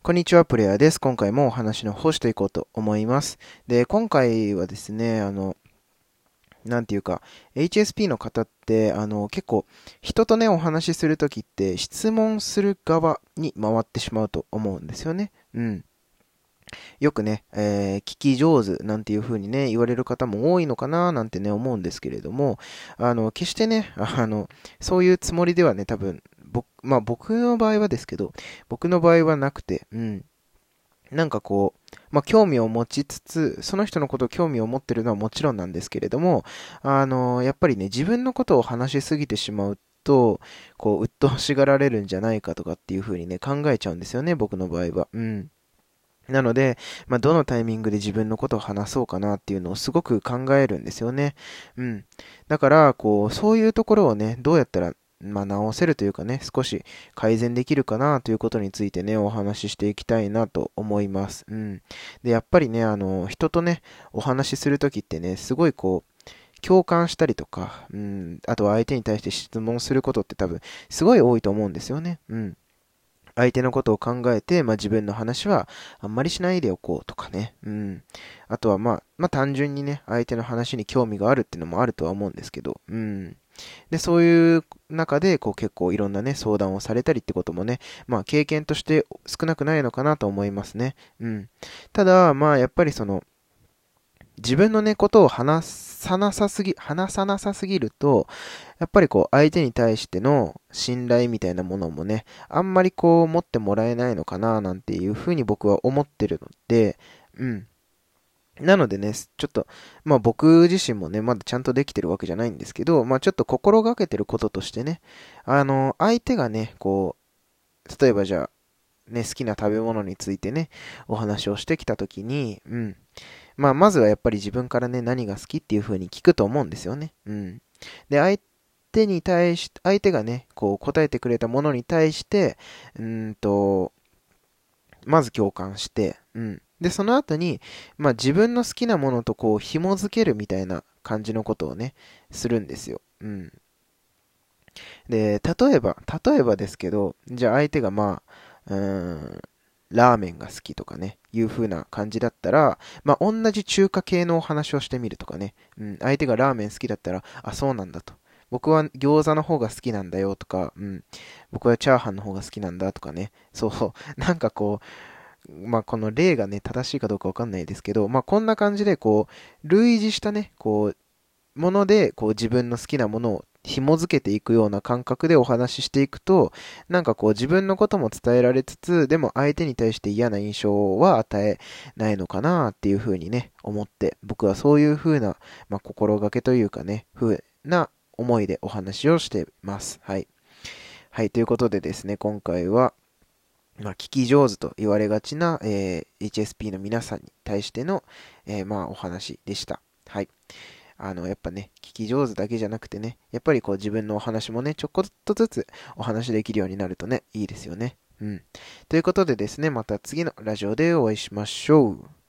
こんにちは、プレイヤーです。今回もお話の方していこうと思います。で、今回はですね、あの、なんていうか、HSP の方って、あの、結構、人とね、お話しするときって、質問する側に回ってしまうと思うんですよね。うん。よくね、えー、聞き上手なんていう風にね、言われる方も多いのかななんてね、思うんですけれども、あの、決してね、あの、そういうつもりではね、多分僕、まあ僕の場合はですけど、僕の場合はなくて、うん。なんかこう、まあ興味を持ちつつ、その人のことを興味を持ってるのはもちろんなんですけれども、あの、やっぱりね、自分のことを話しすぎてしまうと、こう、鬱陶しがられるんじゃないかとかっていう風にね、考えちゃうんですよね、僕の場合は。うん。なので、まあ、どのタイミングで自分のことを話そうかなっていうのをすごく考えるんですよね。うん。だから、こう、そういうところをね、どうやったらまあ、直せるというかね、少し改善できるかなということについてね、お話ししていきたいなと思います。うん。で、やっぱりね、あの、人とね、お話しするときってね、すごいこう、共感したりとか、うん、あとは相手に対して質問することって多分、すごい多いと思うんですよね。うん。相手のことを考えて、まあ、自分の話はあんまりしないでおこうとかね。うん。あとはまあ、まあ単純にね、相手の話に興味があるっていうのもあるとは思うんですけど、うん。で、そういう中で、こう結構いろんなね、相談をされたりってこともね、まあ経験として少なくないのかなと思いますね。うん。ただ、まあやっぱりその、自分のね、ことを話さなさすぎ、話さなさすぎると、やっぱりこう相手に対しての信頼みたいなものもね、あんまりこう持ってもらえないのかななんていうふうに僕は思ってるので、うん。なのでね、ちょっと、まあ僕自身もね、まだちゃんとできてるわけじゃないんですけど、まあちょっと心がけてることとしてね、あの、相手がね、こう、例えばじゃあ、ね、好きな食べ物についてね、お話をしてきたときに、うん。まあまずはやっぱり自分からね、何が好きっていう風に聞くと思うんですよね。うん。で、相手に対し、相手がね、こう答えてくれたものに対して、うんと、まず共感して、うん。で、その後に、まあ自分の好きなものとこう紐づけるみたいな感じのことをね、するんですよ。うん。で、例えば、例えばですけど、じゃあ相手がまあ、うーん、ラーメンが好きとかね、いう風な感じだったら、まあ、同じ中華系のお話をしてみるとかね、うん、相手がラーメン好きだったら、あ、そうなんだと。僕は餃子の方が好きなんだよとか、うん、僕はチャーハンの方が好きなんだとかね、そう、なんかこう、まあ、この例がね、正しいかどうかわかんないですけど、まあ、こんな感じで、こう、類似したね、こう、もので、こう、自分の好きなものを紐付けていくような感覚でお話ししていくと、なんかこう、自分のことも伝えられつつ、でも相手に対して嫌な印象は与えないのかなっていうふうにね、思って、僕はそういうふうな、まあ、心がけというかね、ふうな思いでお話をしています。はい。はい、ということでですね、今回は、まあ、聞き上手と言われがちな、えー、HSP の皆さんに対しての、えー、まあ、お話でした。はい。あの、やっぱね、聞き上手だけじゃなくてね、やっぱりこう自分のお話もね、ちょこっとずつお話できるようになるとね、いいですよね。うん。ということでですね、また次のラジオでお会いしましょう。